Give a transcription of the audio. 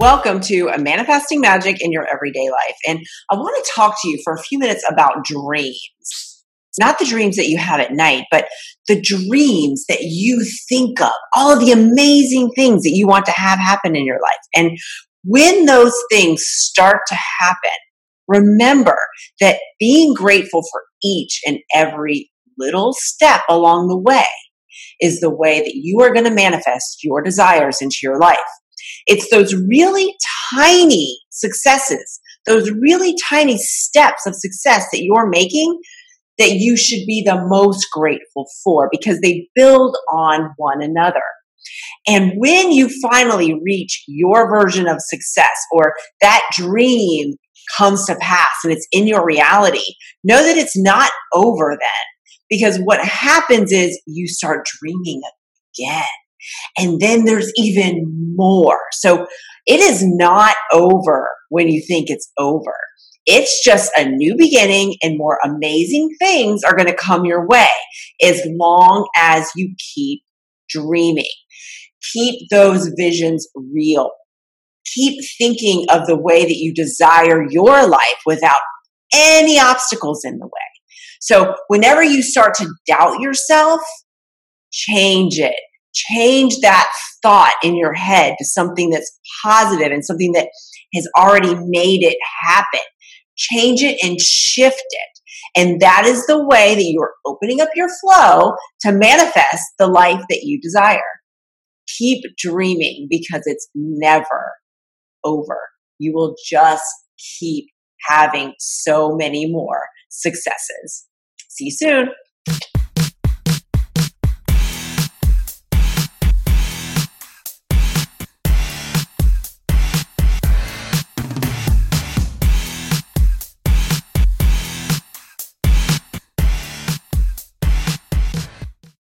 Welcome to a Manifesting Magic in Your Everyday Life. And I want to talk to you for a few minutes about dreams. Not the dreams that you have at night, but the dreams that you think of, all of the amazing things that you want to have happen in your life. And when those things start to happen, remember that being grateful for each and every little step along the way is the way that you are going to manifest your desires into your life. It's those really tiny successes, those really tiny steps of success that you're making that you should be the most grateful for because they build on one another. And when you finally reach your version of success or that dream comes to pass and it's in your reality, know that it's not over then. Because what happens is you start dreaming again and then there's even more. So it is not over when you think it's over. It's just a new beginning and more amazing things are going to come your way as long as you keep dreaming. Keep those visions real. Keep thinking of the way that you desire your life without any obstacles in the way. So whenever you start to doubt yourself, change it change that thought in your head to something that's positive and something that has already made it happen. Change it and shift it. And that is the way that you're opening up your flow to manifest the life that you desire. Keep dreaming because it's never over. You will just keep having so many more successes. See you soon.